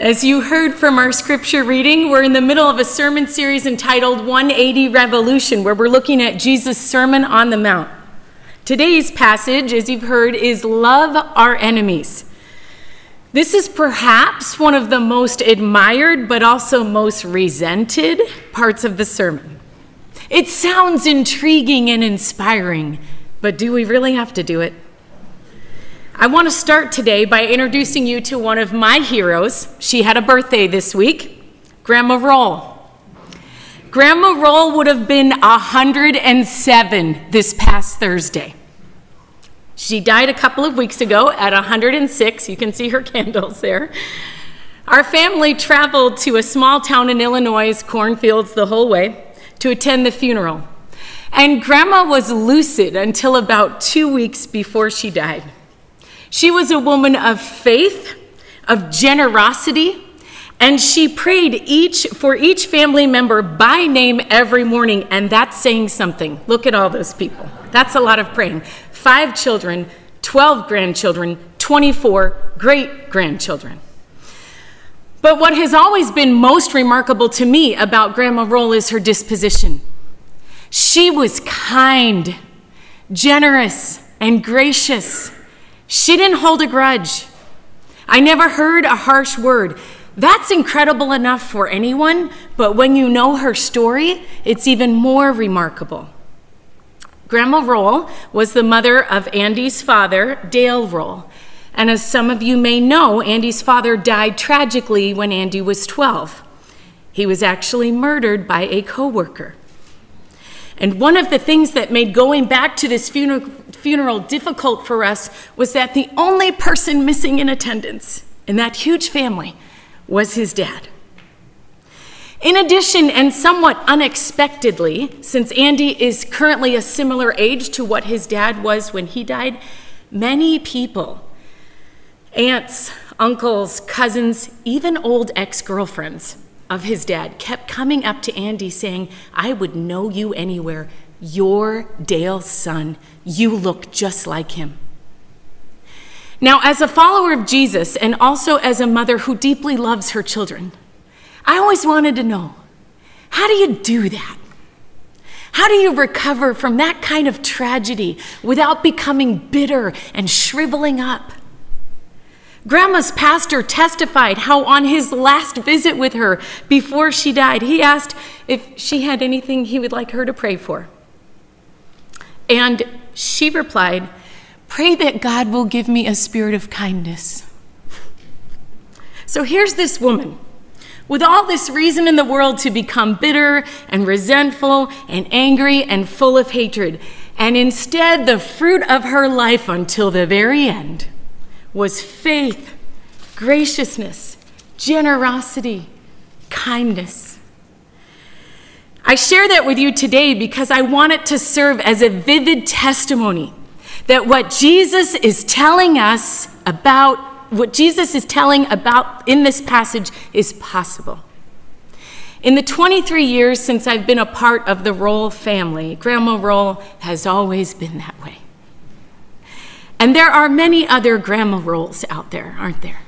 As you heard from our scripture reading, we're in the middle of a sermon series entitled 180 Revolution, where we're looking at Jesus' Sermon on the Mount. Today's passage, as you've heard, is Love Our Enemies. This is perhaps one of the most admired but also most resented parts of the sermon. It sounds intriguing and inspiring, but do we really have to do it? I want to start today by introducing you to one of my heroes. She had a birthday this week, Grandma Roll. Grandma Roll would have been 107 this past Thursday. She died a couple of weeks ago at 106. You can see her candles there. Our family traveled to a small town in Illinois, cornfields the whole way, to attend the funeral. And Grandma was lucid until about two weeks before she died. She was a woman of faith, of generosity, and she prayed each for each family member by name every morning, and that's saying something. Look at all those people. That's a lot of praying. Five children, 12 grandchildren, 24 great grandchildren. But what has always been most remarkable to me about Grandma Roll is her disposition. She was kind, generous, and gracious. She didn't hold a grudge. I never heard a harsh word. That's incredible enough for anyone, but when you know her story, it's even more remarkable. Grandma Roll was the mother of Andy's father, Dale Roll. And as some of you may know, Andy's father died tragically when Andy was 12. He was actually murdered by a coworker. And one of the things that made going back to this funeral, funeral difficult for us was that the only person missing in attendance in that huge family was his dad. In addition, and somewhat unexpectedly, since Andy is currently a similar age to what his dad was when he died, many people, aunts, uncles, cousins, even old ex girlfriends, of his dad kept coming up to Andy saying, I would know you anywhere. You're Dale's son. You look just like him. Now, as a follower of Jesus and also as a mother who deeply loves her children, I always wanted to know how do you do that? How do you recover from that kind of tragedy without becoming bitter and shriveling up? Grandma's pastor testified how, on his last visit with her before she died, he asked if she had anything he would like her to pray for. And she replied, Pray that God will give me a spirit of kindness. So here's this woman with all this reason in the world to become bitter and resentful and angry and full of hatred. And instead, the fruit of her life until the very end was faith, graciousness, generosity, kindness. I share that with you today because I want it to serve as a vivid testimony that what Jesus is telling us about, what Jesus is telling about in this passage is possible. In the 23 years since I've been a part of the Roll family, Grandma Roll has always been that way. And there are many other grandma rolls out there, aren't there?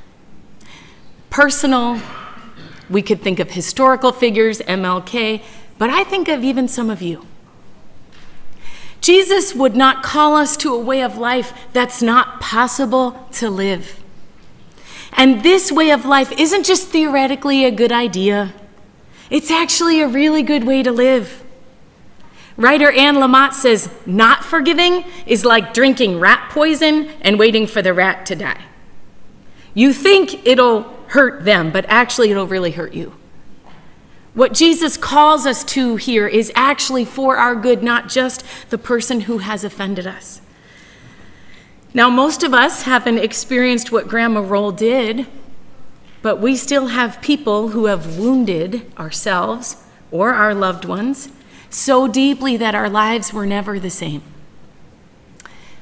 Personal, we could think of historical figures, MLK, but I think of even some of you. Jesus would not call us to a way of life that's not possible to live. And this way of life isn't just theoretically a good idea, it's actually a really good way to live. Writer Anne Lamott says, not forgiving is like drinking rat poison and waiting for the rat to die. You think it'll hurt them, but actually it'll really hurt you. What Jesus calls us to here is actually for our good, not just the person who has offended us. Now, most of us haven't experienced what Grandma Roll did, but we still have people who have wounded ourselves or our loved ones so deeply that our lives were never the same.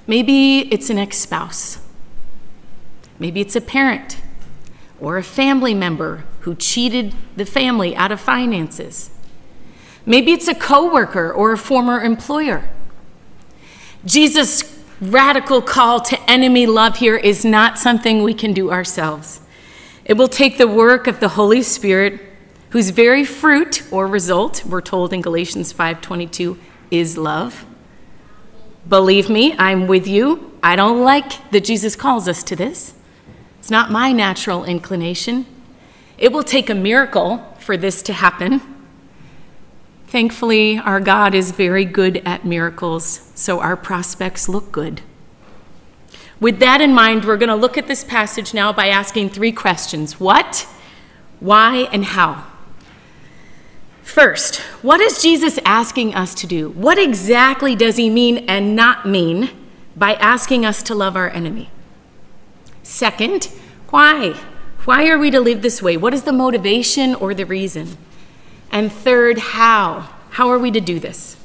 Maybe it's an ex spouse. Maybe it's a parent or a family member who cheated the family out of finances. Maybe it's a coworker or a former employer. Jesus' radical call to enemy love here is not something we can do ourselves. It will take the work of the Holy Spirit, whose very fruit or result, we're told in Galatians 5:22, is love. Believe me, I'm with you. I don't like that Jesus calls us to this. It's not my natural inclination. It will take a miracle for this to happen. Thankfully, our God is very good at miracles, so our prospects look good. With that in mind, we're going to look at this passage now by asking three questions what, why, and how. First, what is Jesus asking us to do? What exactly does he mean and not mean by asking us to love our enemy? Second, why? Why are we to live this way? What is the motivation or the reason? And third, how? How are we to do this?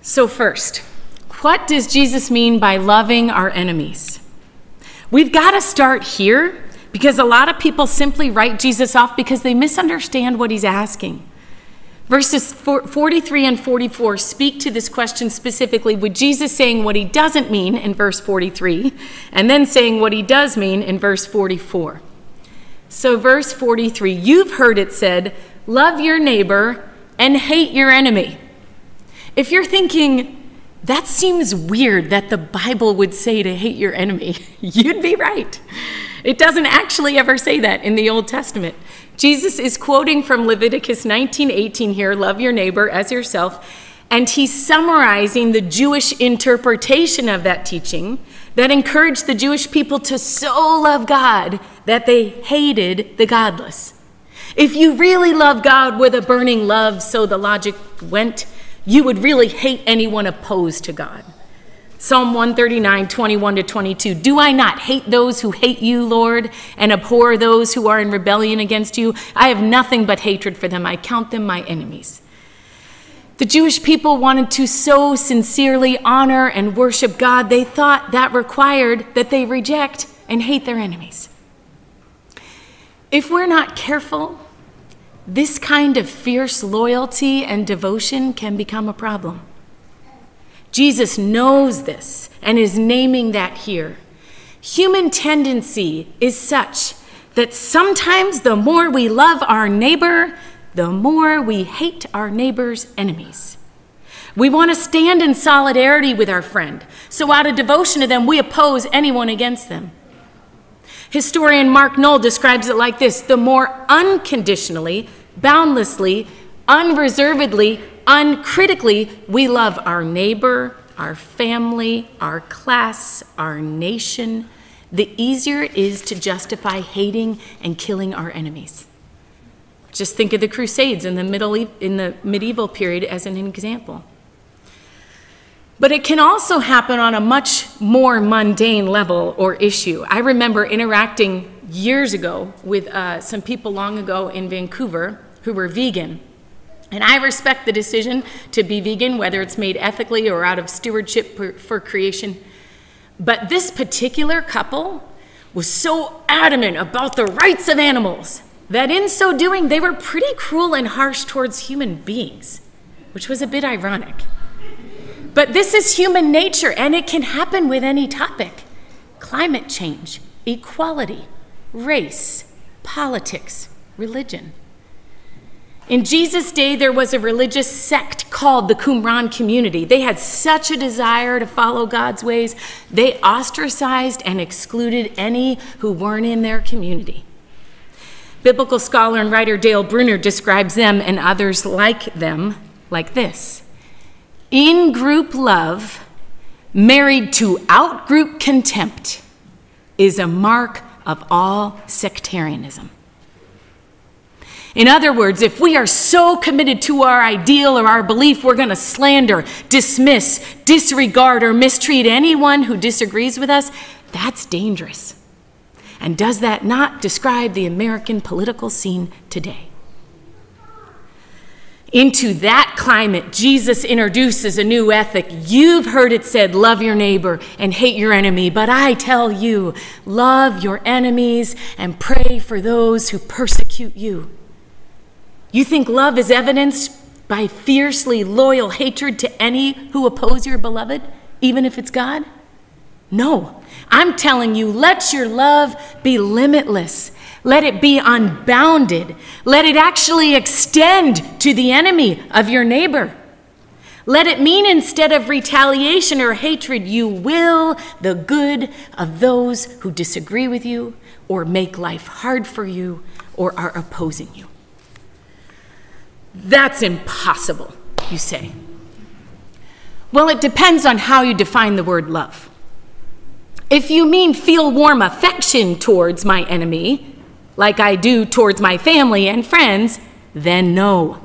So, first, what does Jesus mean by loving our enemies? We've got to start here because a lot of people simply write Jesus off because they misunderstand what he's asking. Verses 43 and 44 speak to this question specifically with Jesus saying what he doesn't mean in verse 43 and then saying what he does mean in verse 44. So, verse 43 you've heard it said, Love your neighbor and hate your enemy. If you're thinking, that seems weird that the Bible would say to hate your enemy. You'd be right. It doesn't actually ever say that in the Old Testament. Jesus is quoting from Leviticus 19:18 here, love your neighbor as yourself, and he's summarizing the Jewish interpretation of that teaching that encouraged the Jewish people to so love God that they hated the godless. If you really love God with a burning love, so the logic went, you would really hate anyone opposed to God. Psalm 139, 21 to 22. Do I not hate those who hate you, Lord, and abhor those who are in rebellion against you? I have nothing but hatred for them. I count them my enemies. The Jewish people wanted to so sincerely honor and worship God, they thought that required that they reject and hate their enemies. If we're not careful, this kind of fierce loyalty and devotion can become a problem. Jesus knows this and is naming that here. Human tendency is such that sometimes the more we love our neighbor, the more we hate our neighbor's enemies. We want to stand in solidarity with our friend, so out of devotion to them, we oppose anyone against them. Historian Mark Noll describes it like this the more unconditionally, boundlessly, unreservedly, uncritically we love our neighbor, our family, our class, our nation, the easier it is to justify hating and killing our enemies. Just think of the Crusades in the, middle, in the medieval period as an example. But it can also happen on a much more mundane level or issue. I remember interacting years ago with uh, some people long ago in Vancouver who were vegan. And I respect the decision to be vegan, whether it's made ethically or out of stewardship for, for creation. But this particular couple was so adamant about the rights of animals that in so doing, they were pretty cruel and harsh towards human beings, which was a bit ironic. But this is human nature, and it can happen with any topic climate change, equality, race, politics, religion. In Jesus' day, there was a religious sect called the Qumran community. They had such a desire to follow God's ways, they ostracized and excluded any who weren't in their community. Biblical scholar and writer Dale Bruner describes them and others like them like this in group love married to out group contempt is a mark of all sectarianism. In other words, if we are so committed to our ideal or our belief, we're going to slander, dismiss, disregard, or mistreat anyone who disagrees with us, that's dangerous. And does that not describe the American political scene today? Into that climate, Jesus introduces a new ethic. You've heard it said, love your neighbor and hate your enemy, but I tell you, love your enemies and pray for those who persecute you. You think love is evidenced by fiercely loyal hatred to any who oppose your beloved, even if it's God? No, I'm telling you, let your love be limitless. Let it be unbounded. Let it actually extend to the enemy of your neighbor. Let it mean instead of retaliation or hatred, you will the good of those who disagree with you or make life hard for you or are opposing you. That's impossible, you say. Well, it depends on how you define the word love. If you mean feel warm affection towards my enemy, like I do towards my family and friends, then no.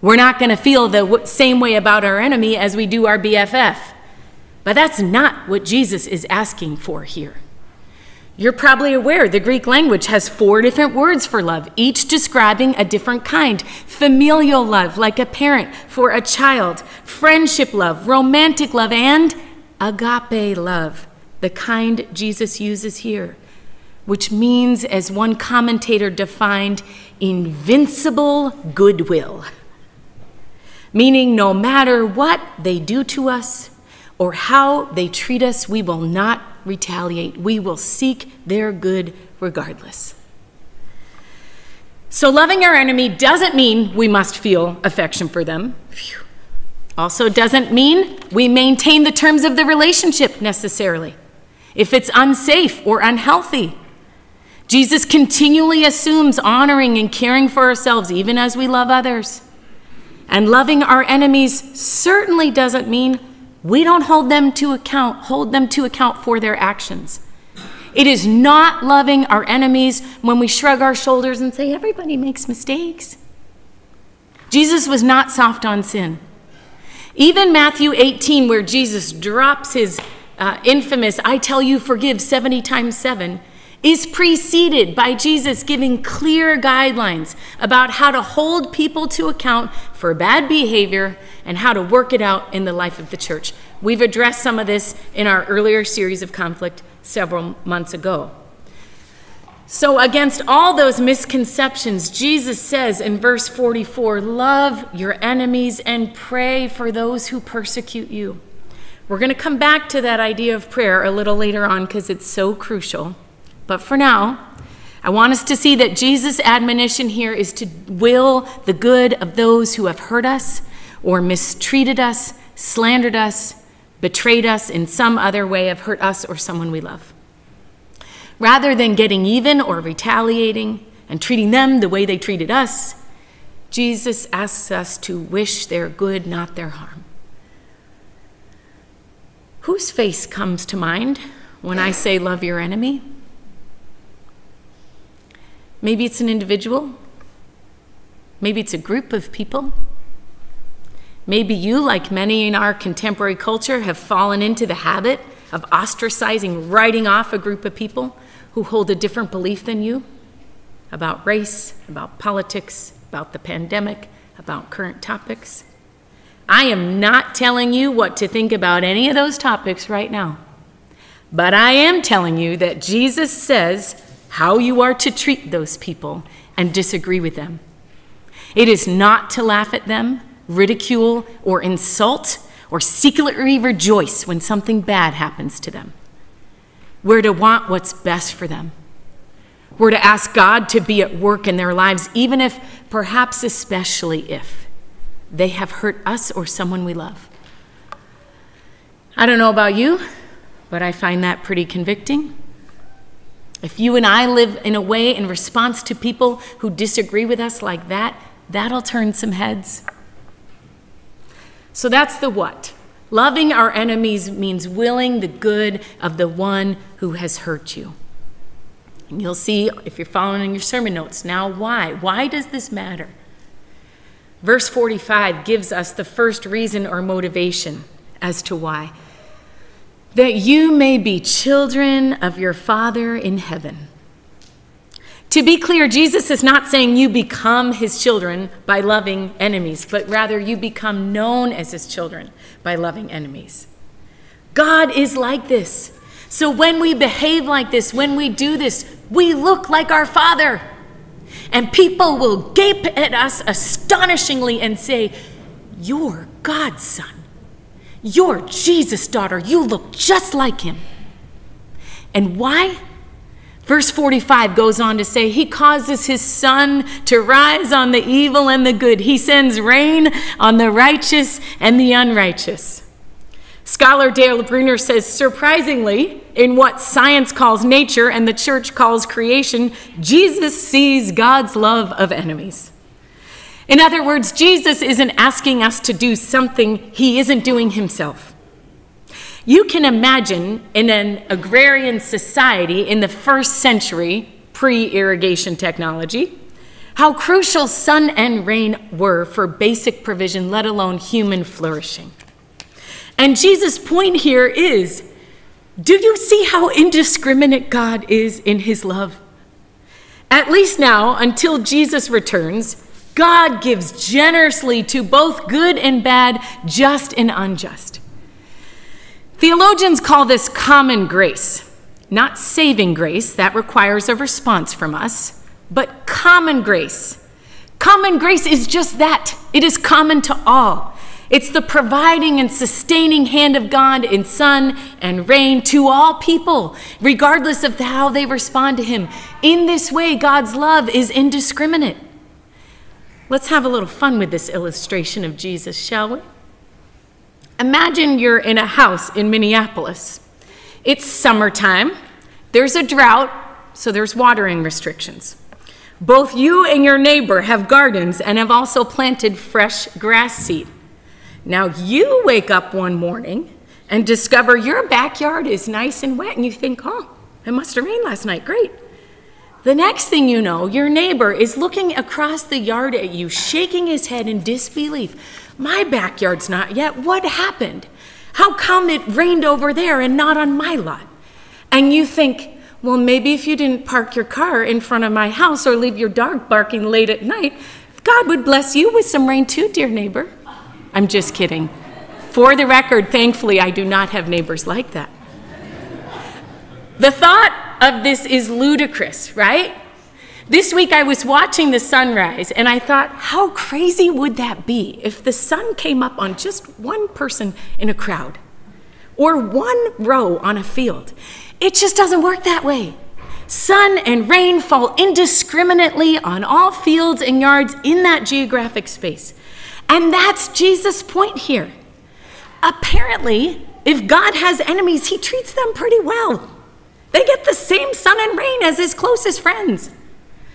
We're not going to feel the same way about our enemy as we do our BFF. But that's not what Jesus is asking for here. You're probably aware the Greek language has four different words for love, each describing a different kind. Familial love, like a parent for a child, friendship love, romantic love, and agape love, the kind Jesus uses here, which means, as one commentator defined, invincible goodwill. Meaning no matter what they do to us or how they treat us, we will not retaliate. We will seek their good regardless. So, loving our enemy doesn't mean we must feel affection for them. Also, doesn't mean we maintain the terms of the relationship necessarily. If it's unsafe or unhealthy, Jesus continually assumes honoring and caring for ourselves even as we love others. And loving our enemies certainly doesn't mean we don't hold them to account, hold them to account for their actions. It is not loving our enemies when we shrug our shoulders and say, everybody makes mistakes. Jesus was not soft on sin. Even Matthew 18, where Jesus drops his uh, infamous, I tell you, forgive 70 times 7, is preceded by Jesus giving clear guidelines about how to hold people to account for bad behavior and how to work it out in the life of the church. We've addressed some of this in our earlier series of conflict several months ago. So, against all those misconceptions, Jesus says in verse 44 Love your enemies and pray for those who persecute you. We're going to come back to that idea of prayer a little later on because it's so crucial. But for now, I want us to see that Jesus' admonition here is to will the good of those who have hurt us or mistreated us, slandered us, betrayed us in some other way, have hurt us or someone we love. Rather than getting even or retaliating and treating them the way they treated us, Jesus asks us to wish their good, not their harm. Whose face comes to mind when I say love your enemy? Maybe it's an individual. Maybe it's a group of people. Maybe you, like many in our contemporary culture, have fallen into the habit of ostracizing, writing off a group of people who hold a different belief than you about race, about politics, about the pandemic, about current topics. I am not telling you what to think about any of those topics right now. But I am telling you that Jesus says how you are to treat those people and disagree with them. It is not to laugh at them, ridicule, or insult, or secretly rejoice when something bad happens to them. We're to want what's best for them. We're to ask God to be at work in their lives, even if, perhaps especially if, they have hurt us or someone we love. I don't know about you, but I find that pretty convicting. If you and I live in a way in response to people who disagree with us like that, that'll turn some heads. So that's the what. Loving our enemies means willing the good of the one who has hurt you. And you'll see if you're following in your sermon notes now why. Why does this matter? Verse 45 gives us the first reason or motivation as to why that you may be children of your Father in heaven. To be clear, Jesus is not saying you become his children by loving enemies, but rather you become known as his children by loving enemies. God is like this. So when we behave like this, when we do this, we look like our Father. And people will gape at us astonishingly and say, You're God's son. You're Jesus' daughter. You look just like him. And why? Verse 45 goes on to say, He causes His sun to rise on the evil and the good. He sends rain on the righteous and the unrighteous. Scholar Dale Bruner says, surprisingly, in what science calls nature and the church calls creation, Jesus sees God's love of enemies. In other words, Jesus isn't asking us to do something he isn't doing himself. You can imagine in an agrarian society in the first century, pre irrigation technology, how crucial sun and rain were for basic provision, let alone human flourishing. And Jesus' point here is do you see how indiscriminate God is in his love? At least now, until Jesus returns, God gives generously to both good and bad, just and unjust. Theologians call this common grace, not saving grace, that requires a response from us, but common grace. Common grace is just that it is common to all. It's the providing and sustaining hand of God in sun and rain to all people, regardless of how they respond to Him. In this way, God's love is indiscriminate. Let's have a little fun with this illustration of Jesus, shall we? Imagine you're in a house in Minneapolis. It's summertime, there's a drought, so there's watering restrictions. Both you and your neighbor have gardens and have also planted fresh grass seed. Now you wake up one morning and discover your backyard is nice and wet, and you think, oh, it must have rained last night. Great. The next thing you know, your neighbor is looking across the yard at you, shaking his head in disbelief. My backyard's not yet. What happened? How come it rained over there and not on my lot? And you think, well, maybe if you didn't park your car in front of my house or leave your dog barking late at night, God would bless you with some rain too, dear neighbor. I'm just kidding. For the record, thankfully, I do not have neighbors like that. The thought of this is ludicrous, right? This week I was watching the sunrise and I thought, how crazy would that be if the sun came up on just one person in a crowd or one row on a field? It just doesn't work that way. Sun and rain fall indiscriminately on all fields and yards in that geographic space. And that's Jesus' point here. Apparently, if God has enemies, he treats them pretty well. They get the same sun and rain as his closest friends.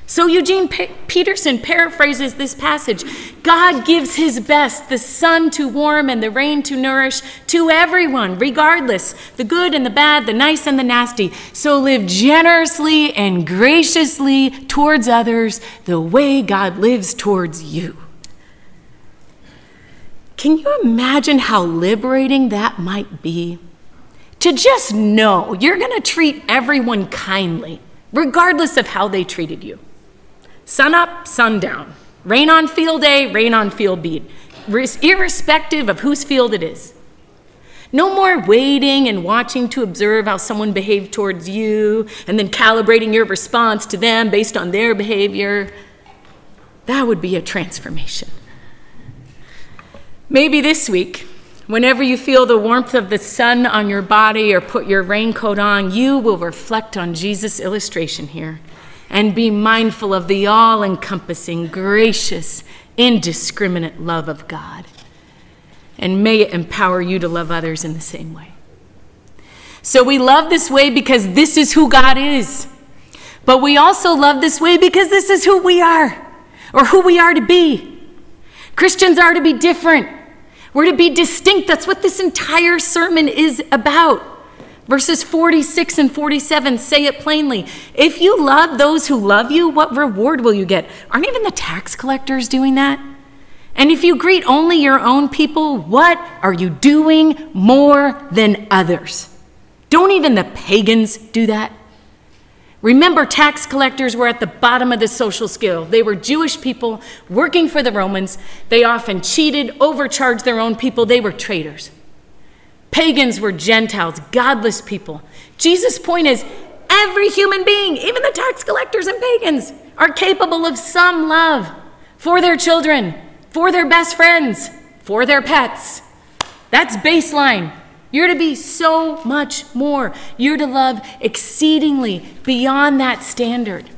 So Eugene P- Peterson paraphrases this passage God gives his best, the sun to warm and the rain to nourish, to everyone, regardless, the good and the bad, the nice and the nasty. So live generously and graciously towards others the way God lives towards you. Can you imagine how liberating that might be? To just know you're going to treat everyone kindly, regardless of how they treated you. Sun up, sun down. Rain on field A, rain on field B, irrespective of whose field it is. No more waiting and watching to observe how someone behaved towards you and then calibrating your response to them based on their behavior. That would be a transformation. Maybe this week, whenever you feel the warmth of the sun on your body or put your raincoat on, you will reflect on Jesus' illustration here and be mindful of the all encompassing, gracious, indiscriminate love of God. And may it empower you to love others in the same way. So we love this way because this is who God is. But we also love this way because this is who we are, or who we are to be. Christians are to be different. We're to be distinct. That's what this entire sermon is about. Verses 46 and 47 say it plainly. If you love those who love you, what reward will you get? Aren't even the tax collectors doing that? And if you greet only your own people, what are you doing more than others? Don't even the pagans do that? Remember, tax collectors were at the bottom of the social scale. They were Jewish people working for the Romans. They often cheated, overcharged their own people. They were traitors. Pagans were Gentiles, godless people. Jesus' point is every human being, even the tax collectors and pagans, are capable of some love for their children, for their best friends, for their pets. That's baseline. You're to be so much more. You're to love exceedingly beyond that standard.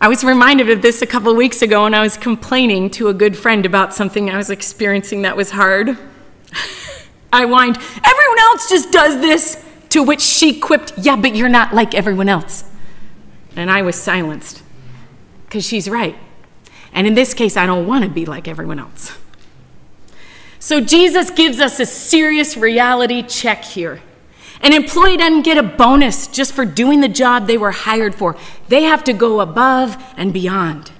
I was reminded of this a couple of weeks ago when I was complaining to a good friend about something I was experiencing that was hard. I whined, Everyone else just does this. To which she quipped, Yeah, but you're not like everyone else. And I was silenced because she's right. And in this case, I don't want to be like everyone else. So Jesus gives us a serious reality check here. An employee doesn't get a bonus just for doing the job they were hired for, they have to go above and beyond.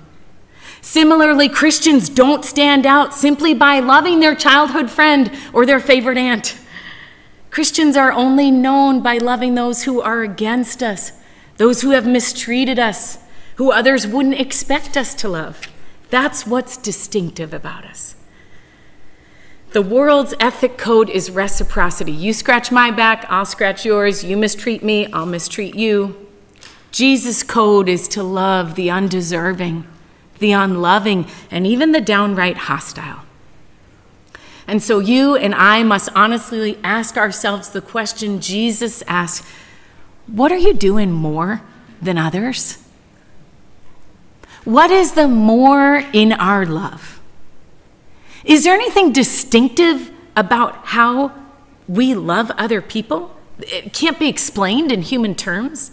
Similarly, Christians don't stand out simply by loving their childhood friend or their favorite aunt. Christians are only known by loving those who are against us, those who have mistreated us, who others wouldn't expect us to love. That's what's distinctive about us. The world's ethic code is reciprocity. You scratch my back, I'll scratch yours. You mistreat me, I'll mistreat you. Jesus' code is to love the undeserving, the unloving, and even the downright hostile. And so you and I must honestly ask ourselves the question Jesus asked What are you doing more than others? What is the more in our love? Is there anything distinctive about how we love other people? It can't be explained in human terms.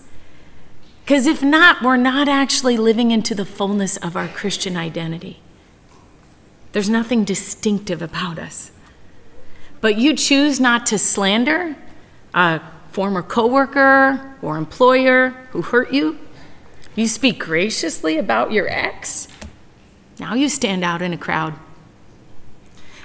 Because if not, we're not actually living into the fullness of our Christian identity. There's nothing distinctive about us. But you choose not to slander a former coworker or employer who hurt you. You speak graciously about your ex. Now you stand out in a crowd.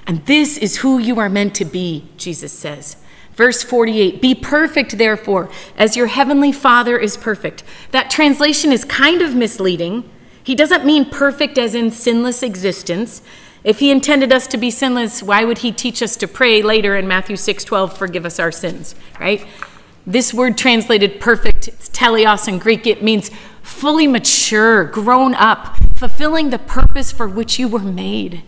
And this is who you are meant to be, Jesus says. Verse 48 Be perfect, therefore, as your heavenly Father is perfect. That translation is kind of misleading. He doesn't mean perfect as in sinless existence. If he intended us to be sinless, why would he teach us to pray later in Matthew 6 12, forgive us our sins, right? This word translated perfect, it's teleos in Greek, it means fully mature, grown up, fulfilling the purpose for which you were made.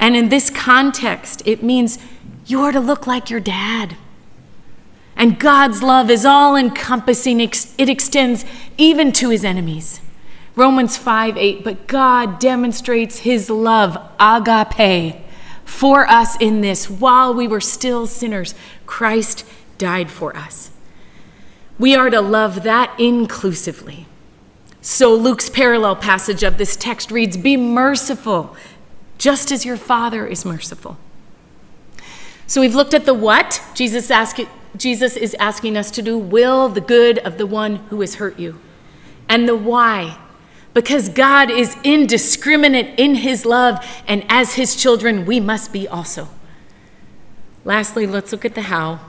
And in this context, it means you are to look like your dad. And God's love is all encompassing, it extends even to his enemies. Romans 5 8, but God demonstrates his love, agape, for us in this. While we were still sinners, Christ died for us. We are to love that inclusively. So Luke's parallel passage of this text reads Be merciful just as your Father is merciful. So we've looked at the what Jesus, ask, Jesus is asking us to do will the good of the one who has hurt you, and the why. Because God is indiscriminate in his love, and as his children, we must be also. Lastly, let's look at the how.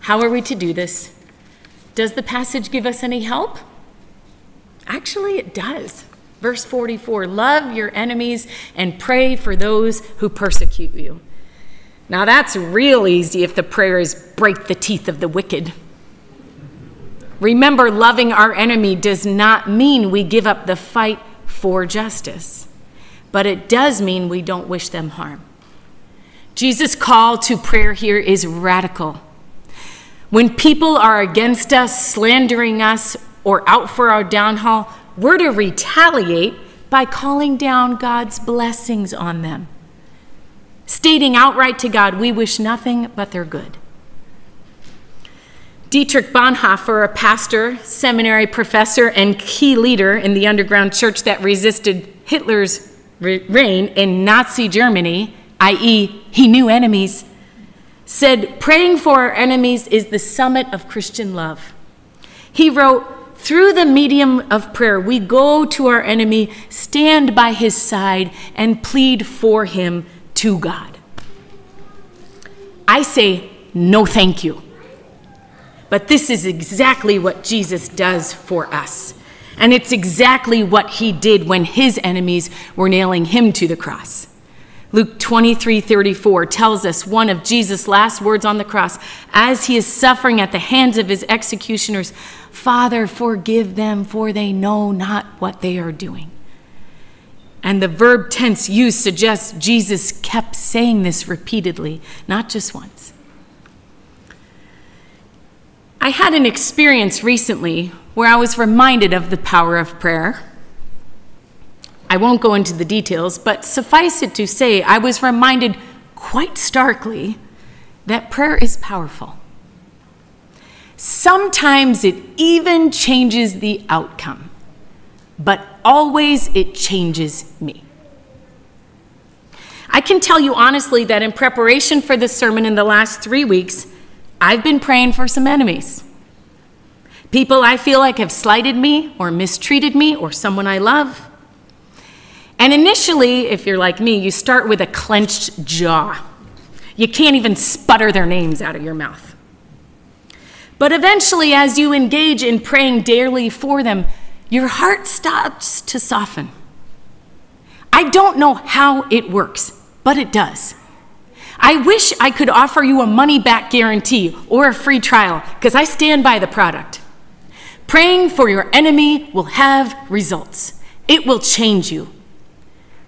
How are we to do this? Does the passage give us any help? Actually, it does. Verse 44 Love your enemies and pray for those who persecute you. Now, that's real easy if the prayer is break the teeth of the wicked. Remember, loving our enemy does not mean we give up the fight for justice, but it does mean we don't wish them harm. Jesus' call to prayer here is radical. When people are against us, slandering us, or out for our downfall, we're to retaliate by calling down God's blessings on them, stating outright to God, we wish nothing but their good. Dietrich Bonhoeffer, a pastor, seminary professor, and key leader in the underground church that resisted Hitler's reign in Nazi Germany, i.e., he knew enemies, said, Praying for our enemies is the summit of Christian love. He wrote, through the medium of prayer, we go to our enemy, stand by his side, and plead for him to God. I say, no, thank you. But this is exactly what Jesus does for us. And it's exactly what he did when his enemies were nailing him to the cross. Luke 23 34 tells us one of Jesus' last words on the cross as he is suffering at the hands of his executioners Father, forgive them, for they know not what they are doing. And the verb tense used suggests Jesus kept saying this repeatedly, not just once. I had an experience recently where I was reminded of the power of prayer. I won't go into the details, but suffice it to say, I was reminded quite starkly that prayer is powerful. Sometimes it even changes the outcome but always it changes me. I can tell you honestly that in preparation for this sermon in the last three weeks, I've been praying for some enemies. People I feel like have slighted me or mistreated me or someone I love. And initially, if you're like me, you start with a clenched jaw. You can't even sputter their names out of your mouth. But eventually, as you engage in praying daily for them, your heart starts to soften. I don't know how it works, but it does. I wish I could offer you a money back guarantee or a free trial because I stand by the product. Praying for your enemy will have results, it will change you.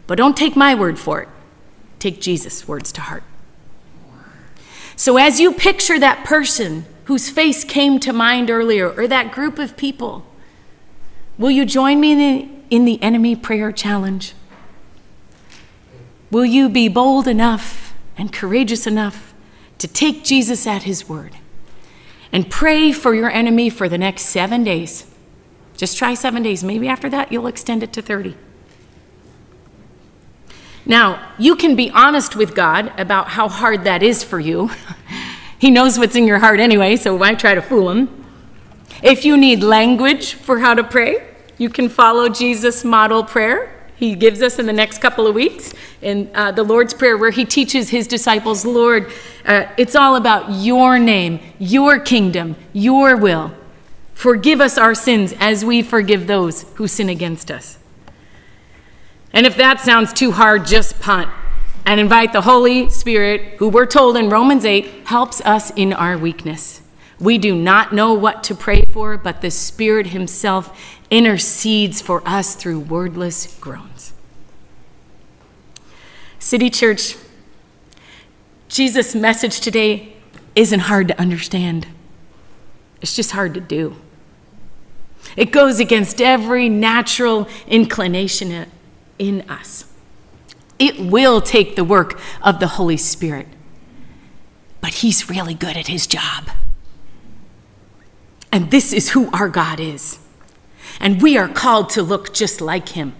But don't take my word for it, take Jesus' words to heart. So, as you picture that person whose face came to mind earlier, or that group of people, Will you join me in the, in the enemy prayer challenge? Will you be bold enough and courageous enough to take Jesus at his word and pray for your enemy for the next seven days? Just try seven days. Maybe after that, you'll extend it to 30. Now, you can be honest with God about how hard that is for you. he knows what's in your heart anyway, so why try to fool him? If you need language for how to pray, you can follow Jesus' model prayer. He gives us in the next couple of weeks in uh, the Lord's Prayer, where he teaches his disciples, Lord, uh, it's all about your name, your kingdom, your will. Forgive us our sins as we forgive those who sin against us. And if that sounds too hard, just punt and invite the Holy Spirit, who we're told in Romans 8 helps us in our weakness. We do not know what to pray for, but the Spirit Himself intercedes for us through wordless groans. City Church, Jesus' message today isn't hard to understand, it's just hard to do. It goes against every natural inclination in us. It will take the work of the Holy Spirit, but He's really good at His job. And this is who our God is. And we are called to look just like him.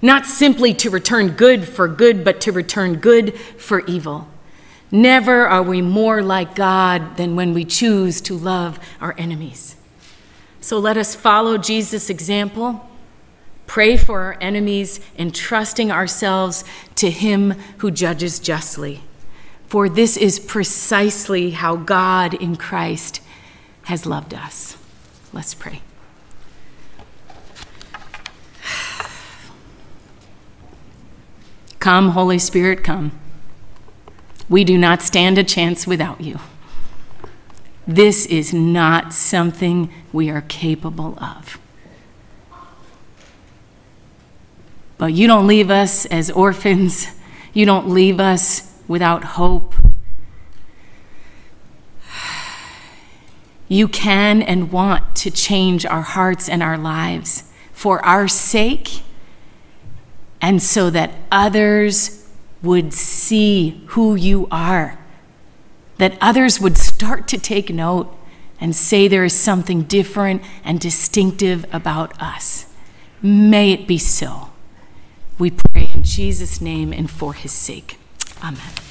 Not simply to return good for good, but to return good for evil. Never are we more like God than when we choose to love our enemies. So let us follow Jesus' example, pray for our enemies, entrusting ourselves to Him who judges justly. For this is precisely how God in Christ has loved us. Let's pray. Come, Holy Spirit, come. We do not stand a chance without you. This is not something we are capable of. But you don't leave us as orphans. You don't leave us without hope. You can and want to change our hearts and our lives for our sake and so that others would see who you are, that others would start to take note and say there is something different and distinctive about us. May it be so. We pray in Jesus' name and for his sake. Amen.